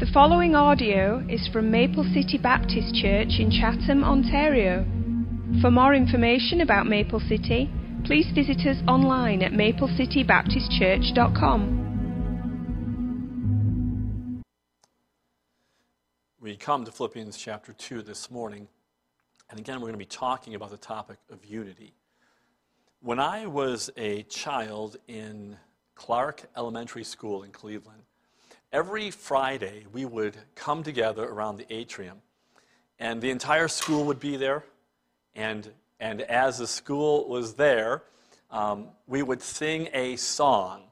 The following audio is from Maple City Baptist Church in Chatham, Ontario. For more information about Maple City, please visit us online at maplecitybaptistchurch.com. We come to Philippians chapter 2 this morning, and again, we're going to be talking about the topic of unity. When I was a child in Clark Elementary School in Cleveland, every Friday we would come together around the atrium, and the entire school would be there. And, and as the school was there, um, we would sing a song.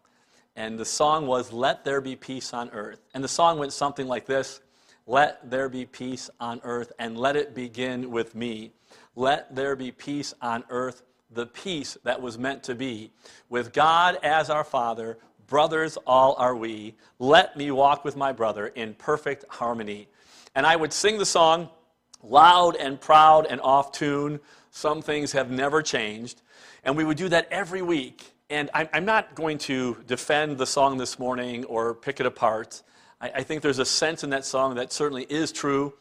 And the song was Let There Be Peace on Earth. And the song went something like this Let there be peace on earth, and let it begin with me. Let there be peace on earth, the peace that was meant to be. With God as our Father, Brothers all are we. Let me walk with my brother in perfect harmony. And I would sing the song loud and proud and off tune. Some things have never changed. And we would do that every week. And I'm not going to defend the song this morning or pick it apart. I think there's a sense in that song that certainly is true.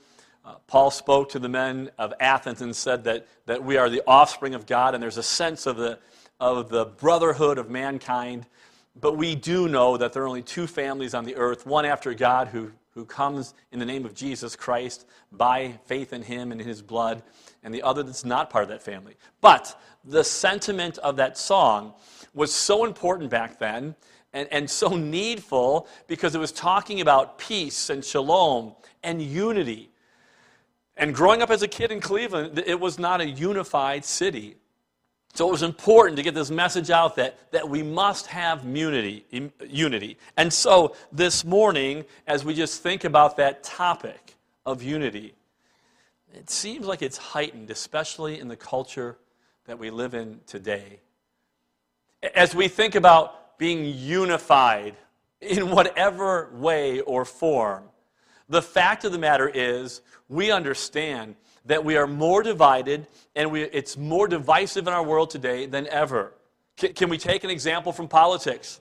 Uh, Paul spoke to the men of Athens and said that, that we are the offspring of God, and there's a sense of the, of the brotherhood of mankind. But we do know that there are only two families on the earth one after God who, who comes in the name of Jesus Christ by faith in him and in his blood, and the other that's not part of that family. But the sentiment of that song was so important back then and, and so needful because it was talking about peace and shalom and unity. And growing up as a kid in Cleveland, it was not a unified city. So it was important to get this message out that, that we must have unity, unity. And so this morning, as we just think about that topic of unity, it seems like it's heightened, especially in the culture that we live in today. As we think about being unified in whatever way or form, the fact of the matter is we understand that we are more divided and we, it's more divisive in our world today than ever. Can, can we take an example from politics?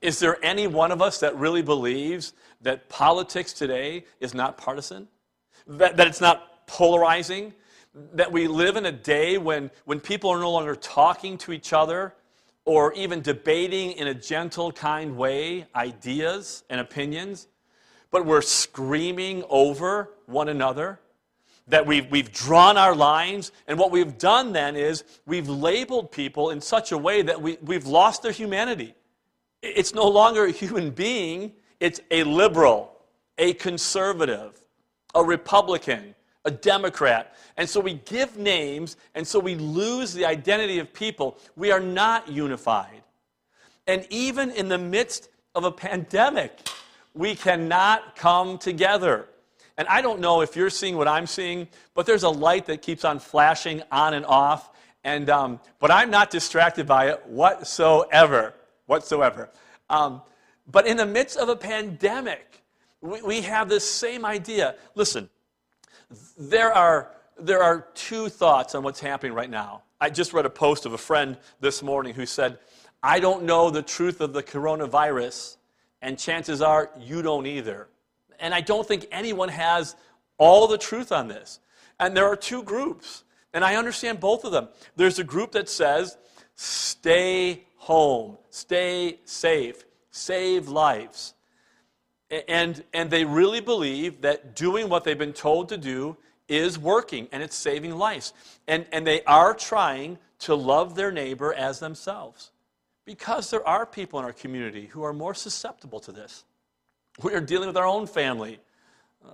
Is there any one of us that really believes that politics today is not partisan? That, that it's not polarizing? That we live in a day when, when people are no longer talking to each other or even debating in a gentle, kind way ideas and opinions, but we're screaming over one another? that we've, we've drawn our lines, and what we've done then is we've labeled people in such a way that we, we've lost their humanity. It's no longer a human being, it's a liberal, a conservative, a Republican, a Democrat. And so we give names, and so we lose the identity of people. We are not unified. And even in the midst of a pandemic, we cannot come together. And I don't know if you're seeing what I'm seeing, but there's a light that keeps on flashing on and off. And, um, but I'm not distracted by it whatsoever. Whatsoever. Um, but in the midst of a pandemic, we, we have this same idea. Listen, there are, there are two thoughts on what's happening right now. I just read a post of a friend this morning who said, I don't know the truth of the coronavirus, and chances are you don't either and I don't think anyone has all the truth on this. And there are two groups, and I understand both of them. There's a group that says, stay home, stay safe, save lives. And, and they really believe that doing what they've been told to do is working and it's saving lives. And, and they are trying to love their neighbor as themselves. Because there are people in our community who are more susceptible to this. We are dealing with our own family.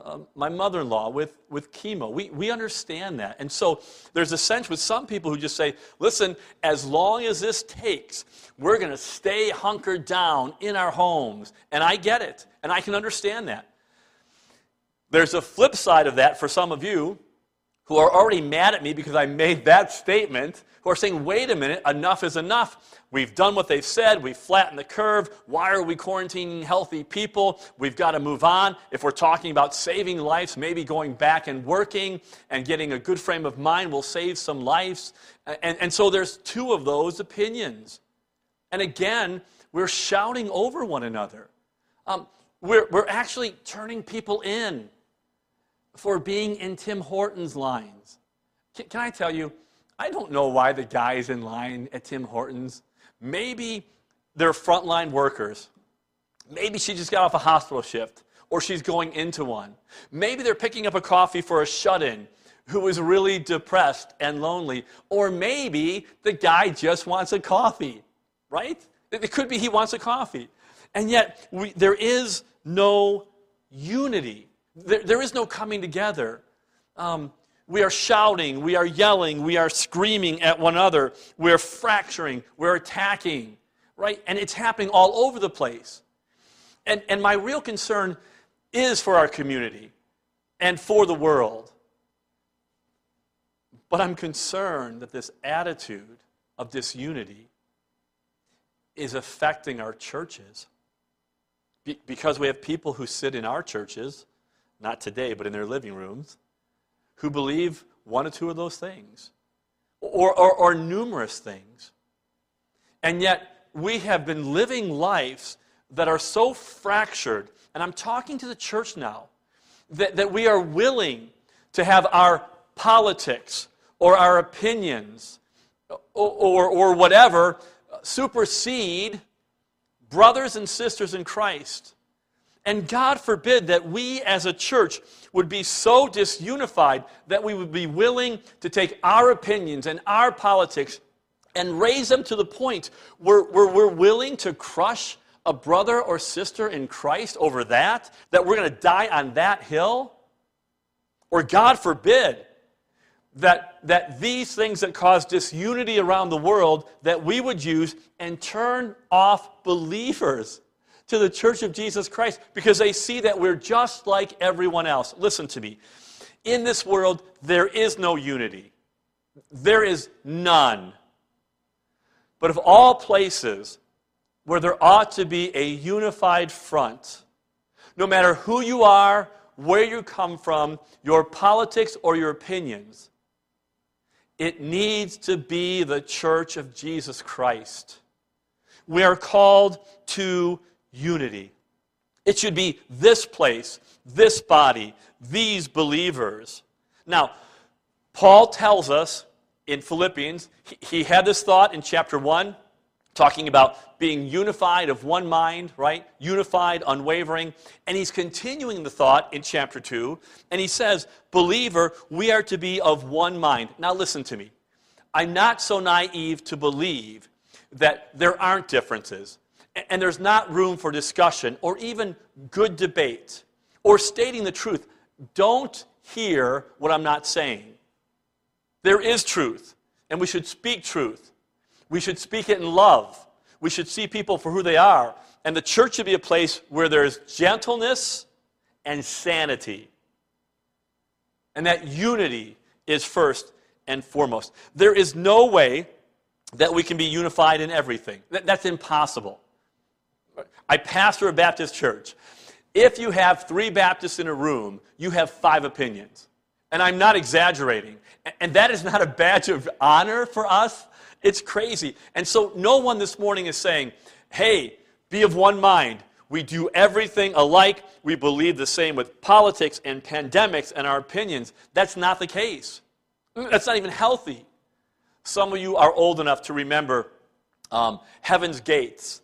Uh, my mother in law with, with chemo. We, we understand that. And so there's a sense with some people who just say, listen, as long as this takes, we're going to stay hunkered down in our homes. And I get it, and I can understand that. There's a flip side of that for some of you who are already mad at me because I made that statement, who are saying, wait a minute, enough is enough. We've done what they've said, we've flattened the curve. Why are we quarantining healthy people? We've got to move on. If we're talking about saving lives, maybe going back and working and getting a good frame of mind will save some lives. And, and so there's two of those opinions. And again, we're shouting over one another. Um, we're, we're actually turning people in for being in Tim Hortons lines. Can, can I tell you, I don't know why the guys in line at Tim Hortons, maybe they're frontline workers. Maybe she just got off a hospital shift or she's going into one. Maybe they're picking up a coffee for a shut in who is really depressed and lonely. Or maybe the guy just wants a coffee, right? It could be he wants a coffee. And yet, we, there is no unity, there, there is no coming together. Um, we are shouting, we are yelling, we are screaming at one another, we're fracturing, we're attacking, right? And it's happening all over the place. And, and my real concern is for our community and for the world. But I'm concerned that this attitude of disunity is affecting our churches. Be- because we have people who sit in our churches, not today, but in their living rooms, who believe one or two of those things, or, or, or numerous things. And yet, we have been living lives that are so fractured, and I'm talking to the church now, that, that we are willing to have our politics or our opinions or, or, or whatever supersede brothers and sisters in Christ. And God forbid that we as a church would be so disunified that we would be willing to take our opinions and our politics and raise them to the point where, where we're willing to crush a brother or sister in Christ over that, that we're going to die on that hill? Or God forbid that, that these things that cause disunity around the world that we would use and turn off believers to the church of Jesus Christ because they see that we're just like everyone else. Listen to me. In this world, there is no unity. There is none. But of all places, where there ought to be a unified front. No matter who you are, where you come from, your politics or your opinions, it needs to be the church of Jesus Christ. We are called to unity. It should be this place, this body, these believers. Now, Paul tells us in Philippians, he, had this thought in chapter 1 talking about being unified of one mind, right? Unified, unwavering. And he's continuing the thought in chapter 2, and he says, Believer, we are to be of one mind. Now listen to me. I'm not so naive to believe that there aren't differences, and there's not room for discussion or even good debate or stating the truth. Don't hear what I'm not saying. There is truth, and we should speak truth. We should speak it in love. We should see people for who they are. And the church should be a place where there's gentleness and sanity. And that unity is first and foremost. There is no way that we can be unified in everything. That's impossible. I pastor a Baptist church. If you have three Baptists in a room, you have five opinions. And I'm not exaggerating. And that is not a badge of honor for us. It's crazy. And so no one this morning is saying, hey, be of one mind. We do everything alike. We believe the same with politics and pandemics and our opinions. That's not the case. That's not even healthy. Some of you are old enough to remember um, Heaven's Gates.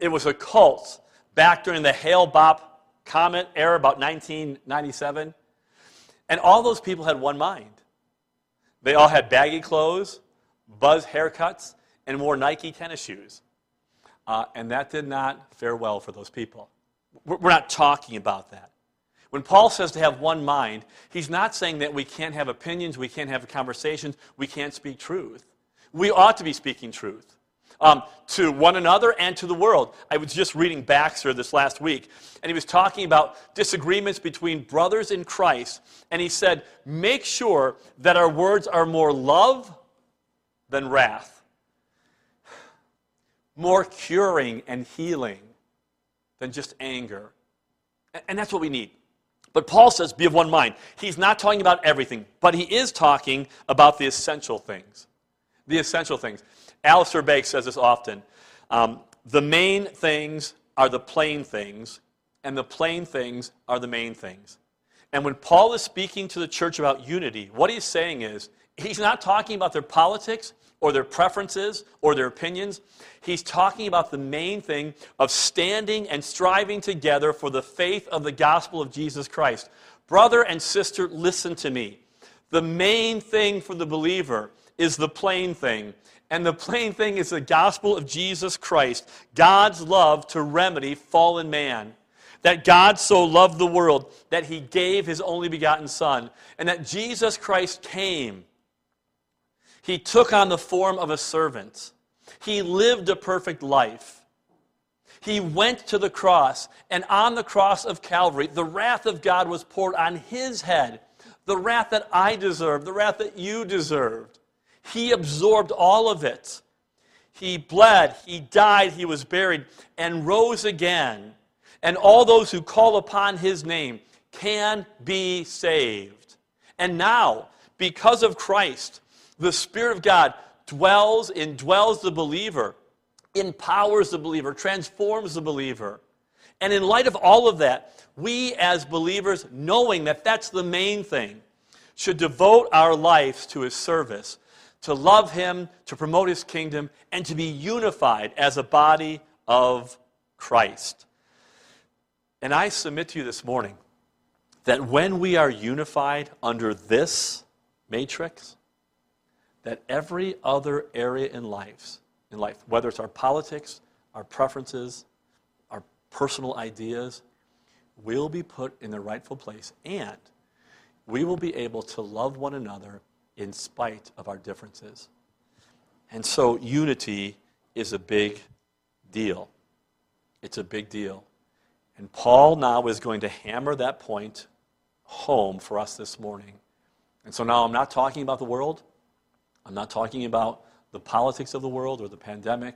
It was a cult back during the Hale Bopp comet era, about 1997. And all those people had one mind. They all had baggy clothes, buzz haircuts, and wore Nike tennis shoes. Uh, and that did not fare well for those people. We're not talking about that. When Paul says to have one mind, he's not saying that we can't have opinions, we can't have conversations, we can't speak truth. We ought to be speaking truth um, to one another and to the world. I was just reading Baxter this last week, and he was talking about disagreements between brothers in Christ. And he said, Make sure that our words are more love than wrath, more curing and healing than just anger. And that's what we need. But Paul says, be of one mind. He's not talking about everything, but he is talking about the essential things. The essential things. Alistair Begg says this often. Um, the main things are the plain things, and the plain things are the main things. And when Paul is speaking to the church about unity, what he's saying is he's not talking about their politics or their preferences or their opinions. He's talking about the main thing of standing and striving together for the faith of the gospel of Jesus Christ. Brother and sister, listen to me. The main thing for the believer is the plain thing. And the plain thing is the gospel of Jesus Christ, God's love to remedy fallen man. That God so loved the world that he gave his only begotten Son, and that Jesus Christ came. He took on the form of a servant. He lived a perfect life. He went to the cross, and on the cross of Calvary, the wrath of God was poured on his head. The wrath that I deserved, the wrath that you deserved. He absorbed all of it. He bled, he died, he was buried, and rose again. And all those who call upon his name can be saved. And now, because of Christ, the Spirit of God dwells, indwells the believer, empowers the believer, transforms the believer. And in light of all of that, we as believers, knowing that that's the main thing, should devote our lives to his service, to love him, to promote his kingdom, and to be unified as a body of Christ. And I submit to you this morning that when we are unified under this matrix, that every other area in life, in life, whether it's our politics, our preferences, our personal ideas, will be put in the rightful place and we will be able to love one another in spite of our differences. And so unity is a big deal. It's a big deal. And Paul now is going to hammer that point home for us this morning. And so now I'm not talking about the world. I'm not talking about the politics of the world or the pandemic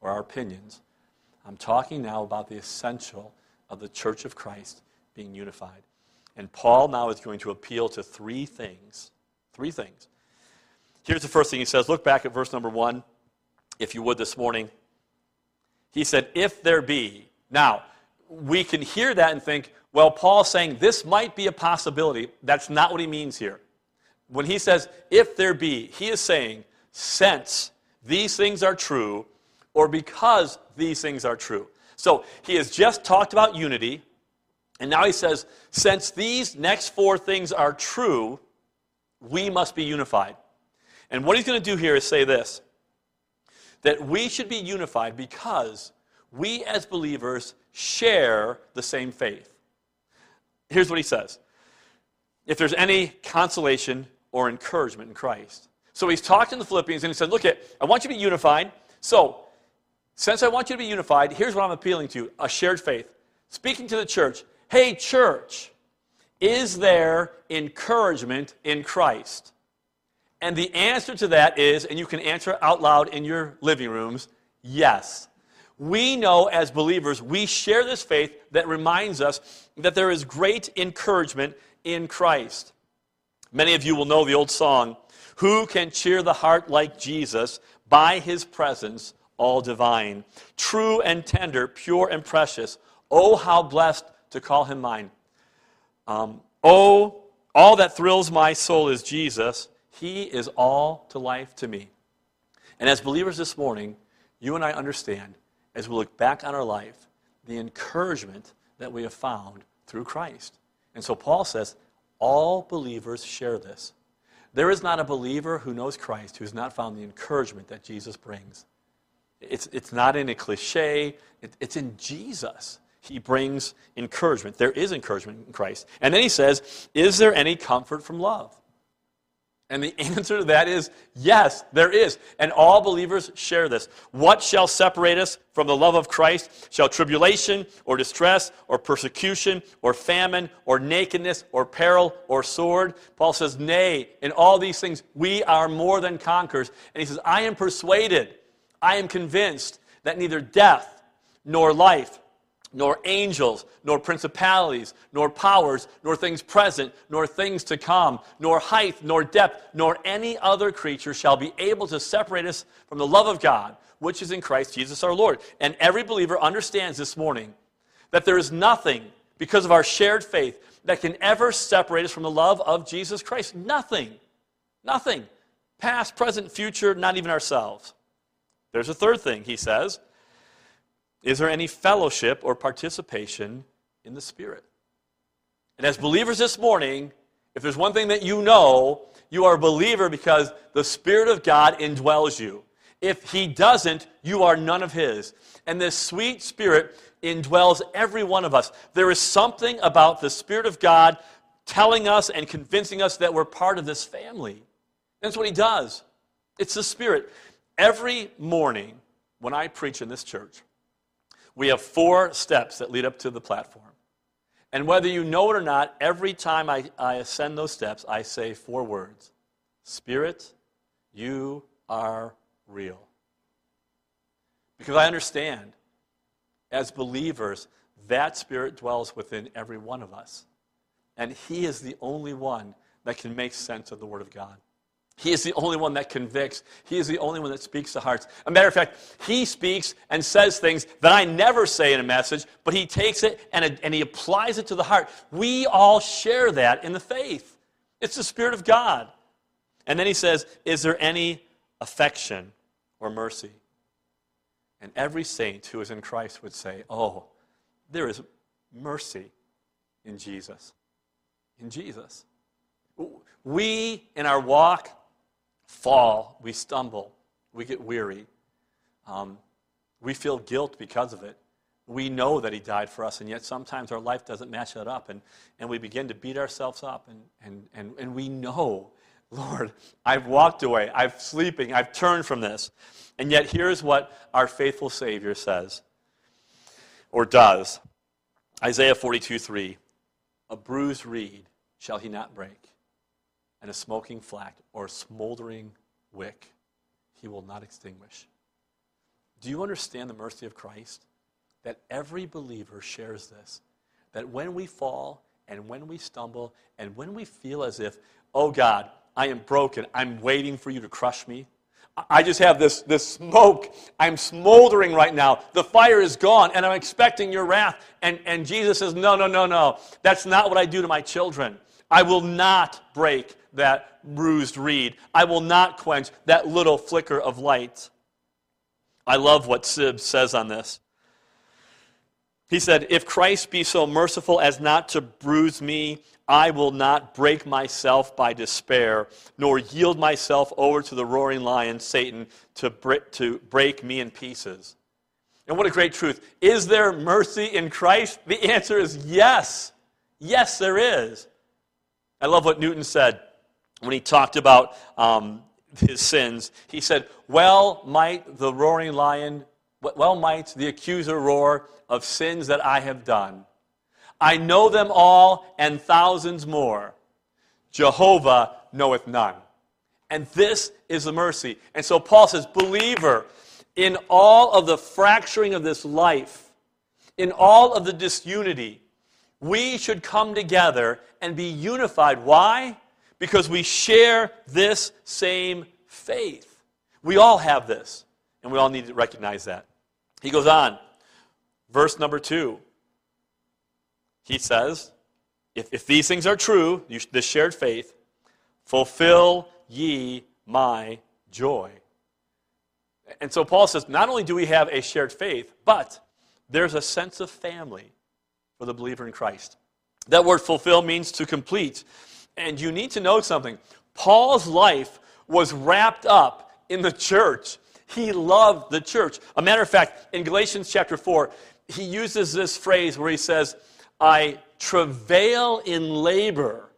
or our opinions. I'm talking now about the essential of the church of Christ being unified. And Paul now is going to appeal to three things. Three things. Here's the first thing he says. Look back at verse number one, if you would, this morning. He said, If there be. Now, we can hear that and think, well, Paul's saying this might be a possibility. That's not what he means here. When he says, if there be, he is saying, since these things are true, or because these things are true. So he has just talked about unity, and now he says, since these next four things are true, we must be unified. And what he's going to do here is say this that we should be unified because we as believers share the same faith. Here's what he says if there's any consolation or encouragement in Christ. So he's talked in the Philippians and he said, Look, at, I want you to be unified. So, since I want you to be unified, here's what I'm appealing to you a shared faith. Speaking to the church, hey, church, is there encouragement in Christ? And the answer to that is, and you can answer out loud in your living rooms, yes we know as believers, we share this faith that reminds us that there is great encouragement in Christ. Many of you will know the old song, Who can cheer the heart like Jesus by his presence, all divine? True and tender, pure and precious. Oh, how blessed to call him mine. Um, oh, all that thrills my soul is Jesus. He is all to life to me. And as believers this morning, you and I understand as we look back on our life, the encouragement that we have found through Christ. And so Paul says, all believers share this. There is not a believer who knows Christ who has not found the encouragement that Jesus brings. It's, it's not in a cliche, it, it's in Jesus. He brings encouragement. There is encouragement in Christ. And then he says, Is there any comfort from love? And the answer to that is yes, there is. And all believers share this. What shall separate us from the love of Christ? Shall tribulation or distress or persecution or famine or nakedness or peril or sword? Paul says, Nay, in all these things we are more than conquerors. And he says, I am persuaded, I am convinced that neither death nor life nor angels, nor principalities, nor powers, nor things present, nor things to come, nor height, nor depth, nor any other creature shall be able to separate us from the love of God, which is in Christ Jesus our Lord. And every believer understands this morning that there is nothing, because of our shared faith, that can ever separate us from the love of Jesus Christ. Nothing. Nothing. Past, present, future, not even ourselves. There's a third thing, he says. Is there any fellowship or participation in the Spirit? And as believers this morning, if there's one thing that you know, you are a believer because the Spirit of God indwells you. If He doesn't, you are none of His. And this sweet Spirit indwells every one of us. There is something about the Spirit of God telling us and convincing us that we're part of this family. That's what He does. It's the Spirit. Every morning when I preach in this church, we have four steps that lead up to the platform. And whether you know it or not, every time I, I ascend those steps, I say four words Spirit, you are real. Because I understand, as believers, that Spirit dwells within every one of us. And He is the only one that can make sense of the Word of God. He is the only one that convicts. He is the only one that speaks to hearts. A matter of fact, he speaks and says things that I never say in a message, but he takes it and, and he applies it to the heart. We all share that in the faith. It's the Spirit of God. And then he says, Is there any affection or mercy? And every saint who is in Christ would say, Oh, there is mercy in Jesus. In Jesus. We, in our walk, fall, we stumble, we get weary. Um, we feel guilt because of it. We know that He died for us, and yet sometimes our life doesn't match that up, and, and we begin to beat ourselves up, and, and, and, and we know, Lord, I've walked away, I'm sleeping, I've turned from this. And yet, here's what our faithful Savior says, or does Isaiah 42 3 A bruised reed shall he not break and a smoking flax or a smoldering wick he will not extinguish. Do you understand the mercy of Christ? That every believer shares this. That when we fall and when we stumble and when we feel as if, oh God, I am broken, I'm waiting for you to crush me. I just have this, this smoke. I'm smoldering right now. The fire is gone, and I'm expecting your wrath. And, and Jesus says, No, no, no, no. That's not what I do to my children. I will not break that bruised reed. I will not quench that little flicker of light. I love what Sibbes says on this. He said, If Christ be so merciful as not to bruise me, I will not break myself by despair, nor yield myself over to the roaring lion, Satan, to, to break me in pieces. And what a great truth. Is there mercy in Christ? The answer is yes. Yes, there is. I love what Newton said when he talked about um, his sins. He said, Well might the roaring lion, well might the accuser roar of sins that I have done. I know them all and thousands more. Jehovah knoweth none. And this is the mercy. And so Paul says, Believer, in all of the fracturing of this life, in all of the disunity, we should come together and be unified. Why? Because we share this same faith. We all have this, and we all need to recognize that. He goes on, verse number two. He says, If, if these things are true, you, this shared faith, fulfill ye my joy. And so Paul says, not only do we have a shared faith, but there's a sense of family for the believer in Christ. That word fulfill means to complete. And you need to know something. Paul's life was wrapped up in the church. He loved the church. A matter of fact, in Galatians chapter 4, he uses this phrase where he says, I travail in labor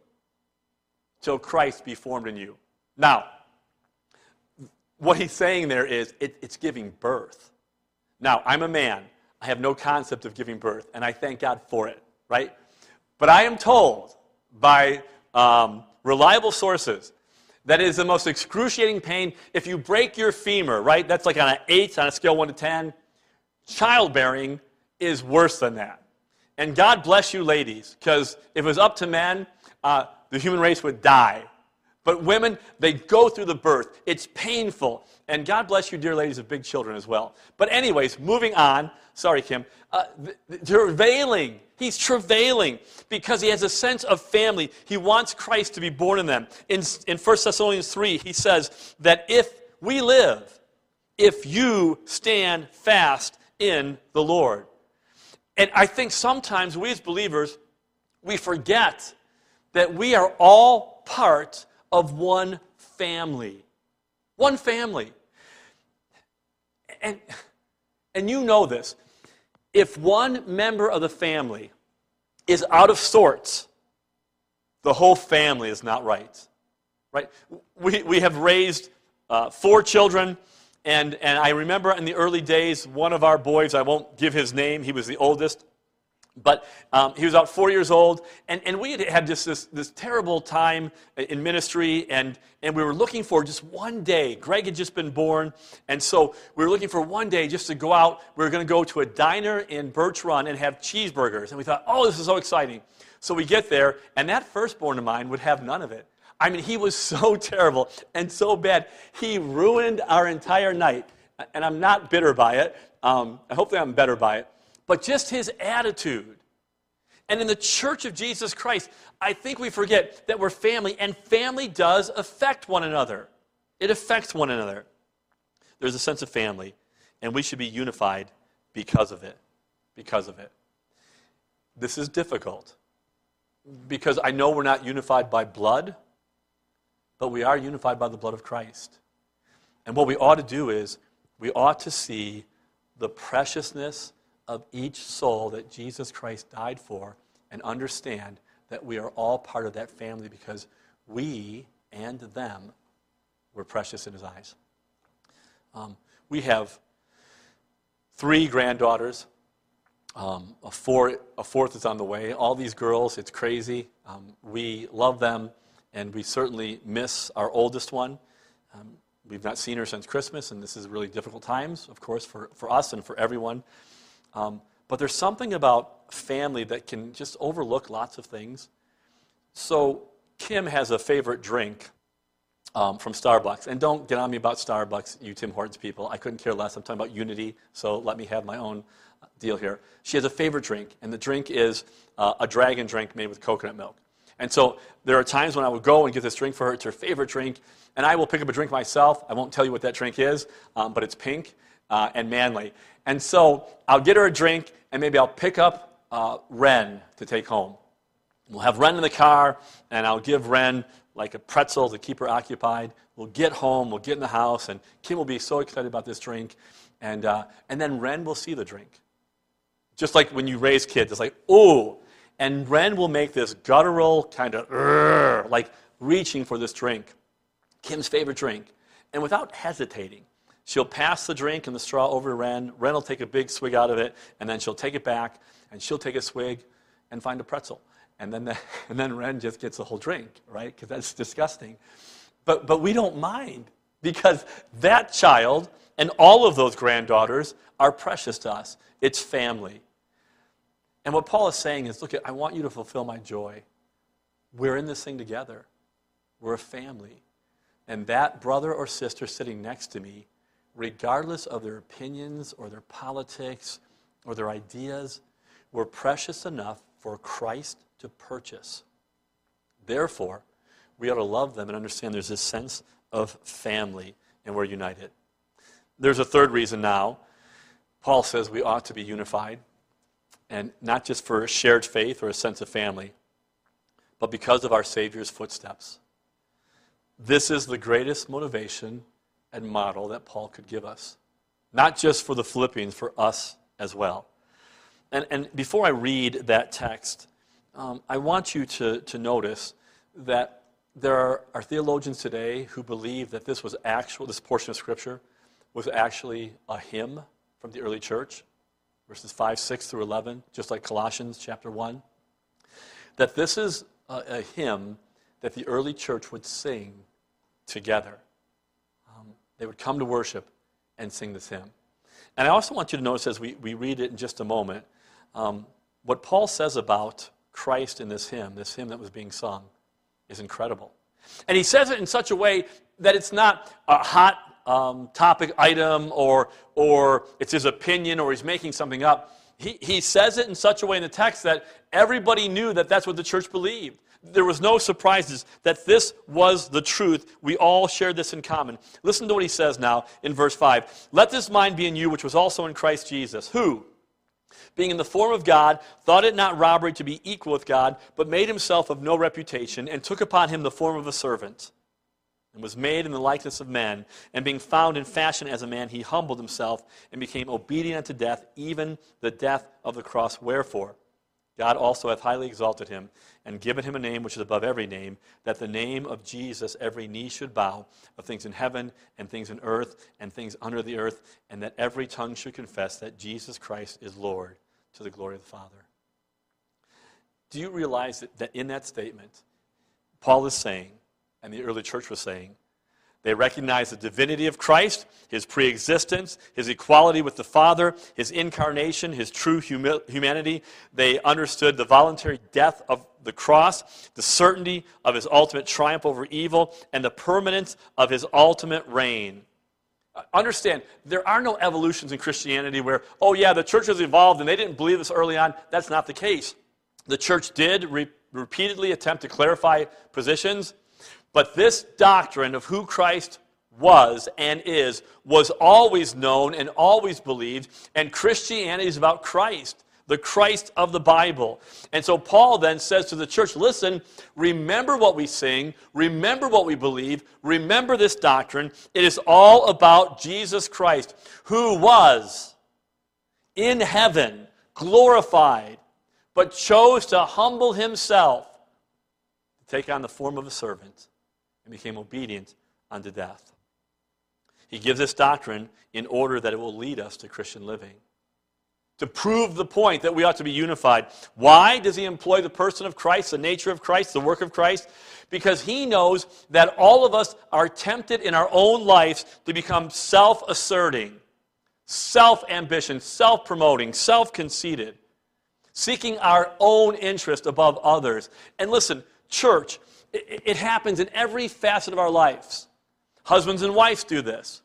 till Christ be formed in you. Now, what he's saying there is it, it's giving birth. Now, I'm a man. I have no concept of giving birth, and I thank God for it, right? But I am told by um, reliable sources that it is the most excruciating pain if you break your femur, right? That's like on an 8 on a scale 1 to 10. Childbearing is worse than that. And God bless you, ladies, because if it was up to men, uh, the human race would die. But women, they go through the birth. It's painful. And God bless you, dear ladies of big children as well. But, anyways, moving on. Sorry, Kim. Uh, travailing. He's travailing because he has a sense of family. He wants Christ to be born in them. In, in 1 Thessalonians 3, he says that if we live, if you stand fast in the Lord. And I think sometimes we as believers, we forget that we are all part of one family. One family. And, and you know this. If one member of the family is out of sorts, the whole family is not right. Right? We, we have raised uh, four children, and, and I remember in the early days, one of our boys, I won't give his name, he was the oldest, but um, he was about four years old, and, and we had had just this, this terrible time in ministry, and, and we were looking for just one day. Greg had just been born, and so we were looking for one day just to go out. We were going to go to a diner in Birch Run and have cheeseburgers, and we thought, oh, this is so exciting. So we get there, and that firstborn of mine would have none of it. I mean, he was so terrible and so bad. He ruined our entire night, and I'm not bitter by it. Um, hopefully, I'm better by it but just his attitude. And in the church of Jesus Christ, I think we forget that we're family, and family does affect one another. It affects one another. There's a sense of family, and we should be unified because of it. Because of it. This is difficult because I know we're not unified by blood, but we are unified by the blood of Christ. And what we ought to do is we ought to see the preciousness of each soul that Jesus Christ died for and understand that we are all part of that family because we and them were precious in his eyes. Um, we have three granddaughters. Um, a, four, a, fourth is on the way. All these girls, it's crazy. Um, we love them, and we certainly miss our oldest one. Um, we've not seen her since Christmas, and this is really difficult times, of course, for, for us and for everyone. Um, but there's something about family that can just overlook lots of things. So Kim has a favorite drink um, from Starbucks. And don't get on me about Starbucks, you Tim Hortons people. I couldn't care less. I'm talking about unity, so let me have my own uh, deal here. She has a favorite drink, and the drink is uh, a dragon drink made with coconut milk. And so there are times when I would go and get this drink for her. It's her favorite drink. And I will pick up a drink myself. I won't tell you what that drink is, um, but it's pink uh, and manly. And so I'll get her a drink, and maybe I'll pick up uh, Ren to take home. We'll have Ren in the car, and I'll give Ren like a pretzel to keep her occupied. We'll get home, we'll get in the house, and Kim will be so excited about this drink. And, uh, and then Ren will see the drink. Just like when you raise kids, it's like, ooh. And Ren will make this guttural kind of, like reaching for this drink, Kim's favorite drink. And without hesitating, She'll pass the drink and the straw over to Ren. Ren will take a big swig out of it, and then she'll take it back, and she'll take a swig and find a pretzel. And then, the, and then Ren just gets the whole drink, right? Because that's disgusting. But, but we don't mind because that child and all of those granddaughters are precious to us. It's family. And what Paul is saying is look, I want you to fulfill my joy. We're in this thing together, we're a family. And that brother or sister sitting next to me regardless of their opinions or their politics or their ideas, were precious enough for Christ to purchase. Therefore, we ought to love them and understand there's this sense of family and we're united. There's a third reason now. Paul says we ought to be unified, and not just for a shared faith or a sense of family, but because of our Savior's footsteps. This is the greatest motivation and model that Paul could give us. Not just for the Philippians, for us as well. And, and before I read that text, um, I want you to, to notice that there are, are theologians today who believe that this was actual, this portion of Scripture was actually a hymn from the early church, verses 5, 6 through 11, just like Colossians chapter 1. That this is a, a hymn that the early church would sing together. They would come to worship and sing this hymn. And I also want you to notice as we, we read it in just a moment, um, what Paul says about Christ in this hymn, this hymn that was being sung, is incredible. And he says it in such a way that it's not a hot um, topic item or, or it's his opinion or he's making something up. He, he says it in such a way in the text that everybody knew that that's what the church believed. There was no surprises that this was the truth. We all shared this in common. Listen to what he says now in verse 5. Let this mind be in you, which was also in Christ Jesus, who, being in the form of God, thought it not robbery to be equal with God, but made himself of no reputation, and took upon him the form of a servant and was made in the likeness of men. And being found in fashion as a man, he humbled himself and became obedient unto death, even the death of the cross. Wherefore, God also hath highly exalted him and given him a name which is above every name, that the name of Jesus every knee should bow, of things in heaven and things in earth and things under the earth, and that every tongue should confess that Jesus Christ is Lord to the glory of the Father. Do you realize that, in that statement, Paul is saying, and the early church was saying. They recognized the divinity of Christ, his preexistence, his equality with the Father, his incarnation, his true humi- humanity. They understood the voluntary death of the cross, the certainty of his ultimate triumph over evil, and the permanence of his ultimate reign. Uh, understand, there are no evolutions in Christianity where, oh, yeah, the church has evolved and they didn't believe this early on. That's not the case. The church did re- repeatedly attempt to clarify positions but this doctrine of who Christ was and is was always known and always believed, and Christianity is about Christ, the Christ of the Bible. And so Paul then says to the church listen, remember what we sing, remember what we believe, remember this doctrine. It is all about Jesus Christ, who was in heaven, glorified, but chose to humble himself, to take on the form of a servant and became obedient unto death. He gives this doctrine in order that it will lead us to Christian living. To prove the point that we ought to be unified. Why does he employ the person of Christ, the nature of Christ, the work of Christ? Because he knows that all of us are tempted in our own lives to become self asserting, self ambition, self promoting, self conceited, seeking our own interest above others. And listen, church, it, happens in every facet of our lives. Husbands and wives do this.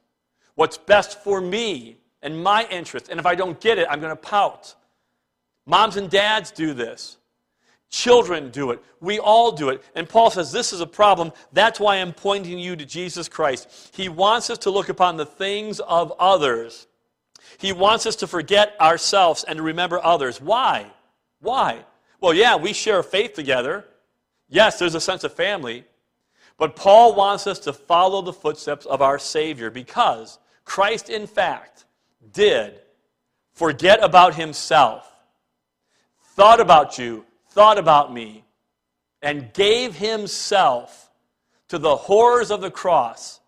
What's best for me and my interest, and if I don't get it, I'm going to pout. Moms and dads do this. Children do it. We all do it. And Paul says this is a problem. That's why I'm pointing you to Jesus Christ. He wants us to look upon the things of others. He wants us to forget ourselves and to remember others. Why? Why? Well, yeah, we share faith together. Yes, there's a sense of family, but Paul wants us to follow the footsteps of our Savior because Christ, in fact, did forget about himself, thought about you, thought about me, and gave himself to the horrors of the cross,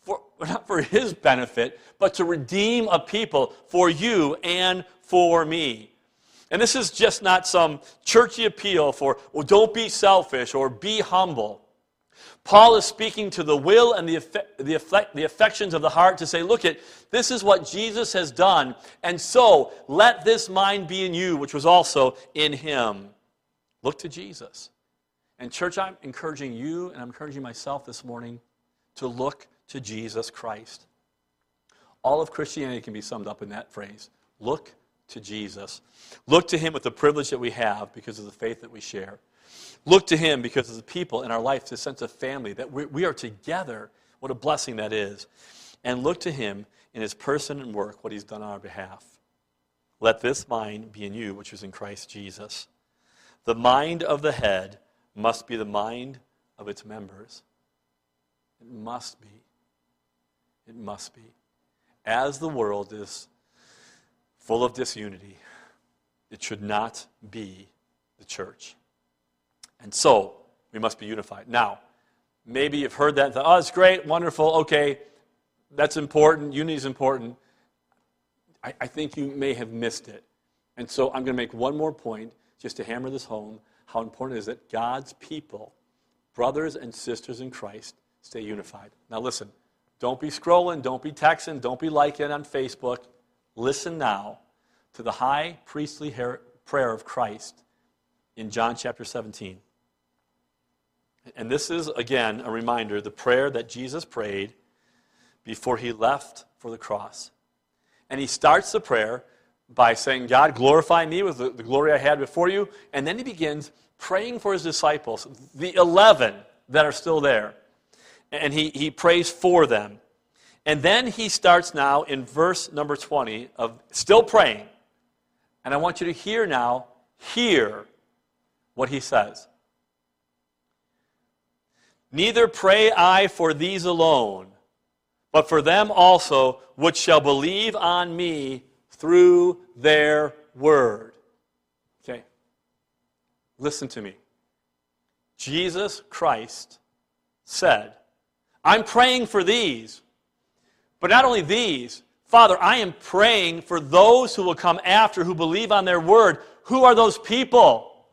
for, not for his benefit, but to redeem a people for you and for me. And this is just not some churchy appeal for, well, don't be selfish or be humble. Paul is speaking to the will and the, effect, the, effect, the affections of the heart to say, look at, this is what Jesus has done, and so let this mind be in you, which was also in him. Look to Jesus. And, church, I'm encouraging you and I'm encouraging myself this morning to look to Jesus Christ. All of Christianity can be summed up in that phrase look to Jesus. Look to Him with the privilege that we have because of the faith that we share. Look to Him because of the people in our life, the sense of family, that we, we are together. What a blessing that is. And look to Him in His person and work, what He's done on our behalf. Let this mind be in you, which is in Christ Jesus. The mind of the head must be the mind of its members. It must be. It must be. As the world is full of disunity. It should not be the church. And so, we must be unified. Now, maybe you've heard that oh, it's great, wonderful, okay, that's important, unity is important. I, I think you may have missed it. And so, I'm going to make one more point just to hammer this home how important it is that God's people, brothers and sisters in Christ, stay unified. Now, listen, don't be scrolling, don't be texting, don't be liking on Facebook. Listen now to the high priestly prayer of Christ in John chapter 17. And this is, again, a reminder the prayer that Jesus prayed before he left for the cross. And he starts the prayer by saying, God, glorify me with the, glory I had before you. And then he begins praying for his disciples, the 11 that are still there. And he, he prays for them. And then he starts now in verse number 20 of still praying. And I want you to hear now, hear what he says. Neither pray I for these alone, but for them also which shall believe on me through their word. Okay. Listen to me. Jesus Christ said, I'm praying for these, but not only these, Father, I am praying for those who will come after who believe on their word. Who are those people?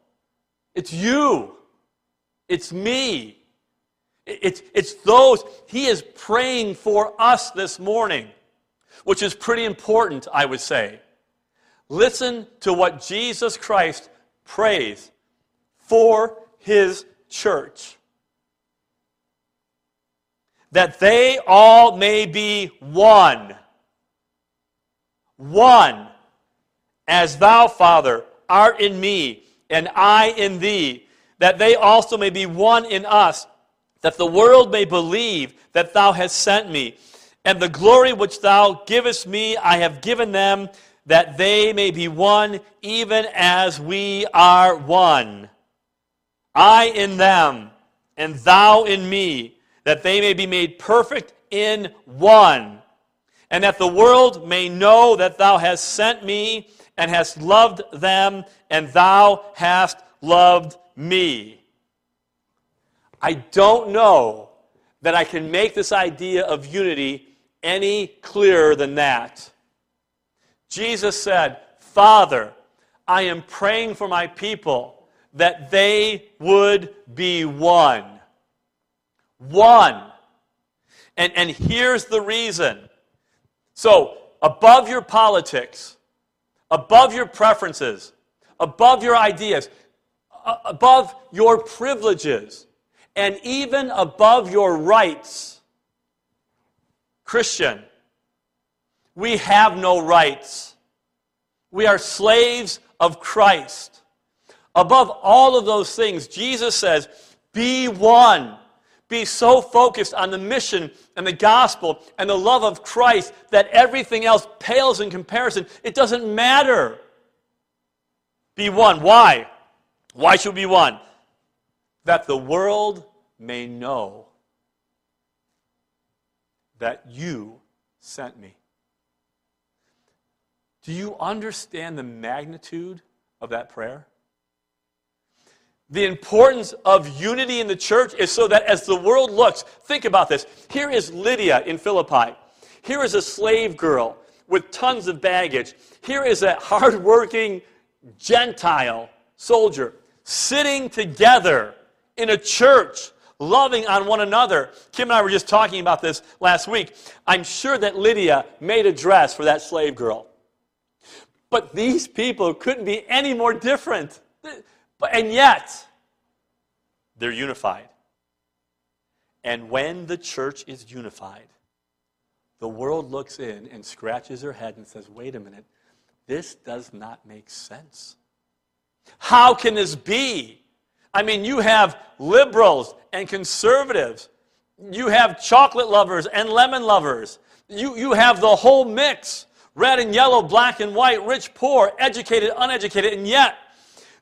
It's you. It's me. It's, it's those, he is praying for us this morning, which is pretty important, I would say. Listen to what Jesus Christ prays for his church. That they all may be one. One. As thou, Father, art in me, and I in thee, that they also may be one in us that the world may believe that thou hast sent me. And the glory which thou givest me, I have given them, that they may be one, even as we are one. I in them, and thou in me, that they may be made perfect in one. And that the world may know that thou hast sent me, and hast loved them, and thou hast loved me. I don't know that I can make this idea of unity any clearer than that. Jesus said, Father, I am praying for my people that they would be one. One. And, and here's the reason. So, above your politics, above your preferences, above your ideas, above your privileges, and even above your rights. Christian, we have no rights. We are slaves of Christ. Above all of those things, Jesus says, be one. Be so focused on the mission and the gospel and the love of Christ that everything else pales in comparison. It doesn't matter. Be one. Why? Why should we be one? That the world may know that you sent me. Do you understand the magnitude of that prayer? The importance of unity in the church is so that as the world looks, think about this. Here is Lydia in Philippi. Here is a slave girl with tons of baggage. Here is a hardworking Gentile soldier sitting together in a church loving on one another. Kim and I were just talking about this last week. I'm sure that Lydia made a dress for that slave girl. But these people couldn't be any more different. And yet, they're unified. And when the church is unified, the world looks in and scratches their head and says, wait a minute, this does not make sense. How can this be? I mean, you have liberals and conservatives. You have chocolate lovers and lemon lovers. You, you have the whole mix red and yellow, black and white, rich, poor, educated, uneducated, and yet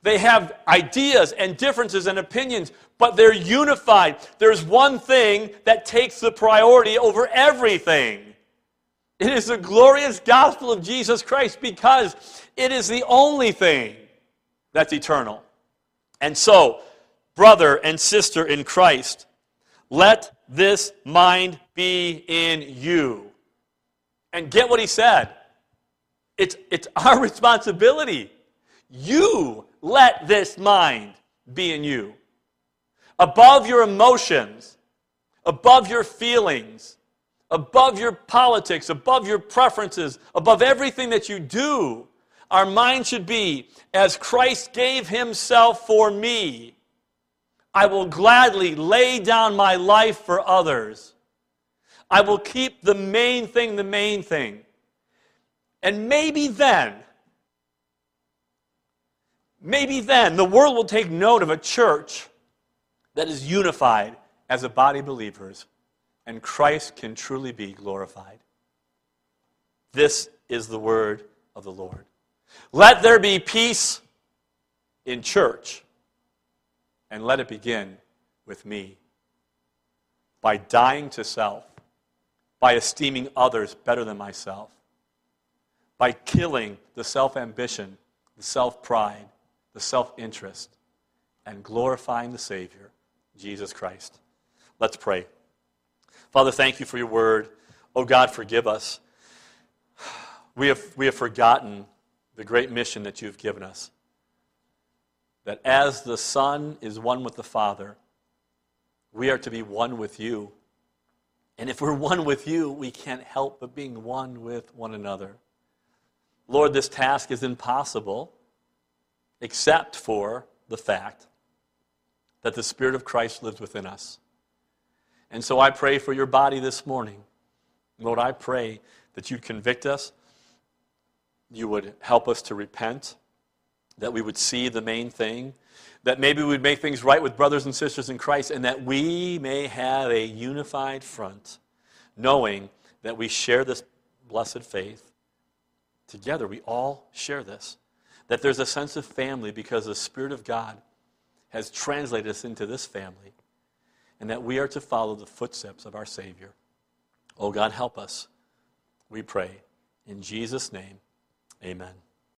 they have ideas and differences and opinions, but they're unified. There's one thing that takes the priority over everything. It is the glorious gospel of Jesus Christ because it is the only thing that's eternal. And so, brother and sister in Christ, let this mind be in you. And get what he said. It's, it's our responsibility. You let this mind be in you. Above your emotions, above your feelings, above your politics, above your preferences, above everything that you do, our mind should be as Christ gave himself for me. I will gladly lay down my life for others. I will keep the main thing the main thing. And maybe then, maybe then, the world will take note of a church that is unified as a body of believers, and Christ can truly be glorified. This is the word of the Lord. Let there be peace in church, and let it begin with me by dying to self, by esteeming others better than myself, by killing the self ambition, the self pride, the self interest, and glorifying the Savior, Jesus Christ. Let's pray. Father, thank you for your word. Oh God, forgive us. We have, we have forgotten the great mission that you've given us. That as the Son is one with the Father, we are to be one with you. And if we're one with you, we can't help but being one with one another. Lord, this task is impossible except for the fact that the Spirit of Christ lives within us. And so I pray for your body this morning. Lord, I pray that you'd convict us, you would help us to repent, that we would see the main thing, that maybe we would make things right with brothers and sisters in Christ, and that we may have a unified front, knowing that we share this blessed faith together. We all share this. That there's a sense of family because the Spirit of God has translated us into this family, and that we are to follow the footsteps of our Savior. Oh God, help us, we pray. In Jesus' name, amen.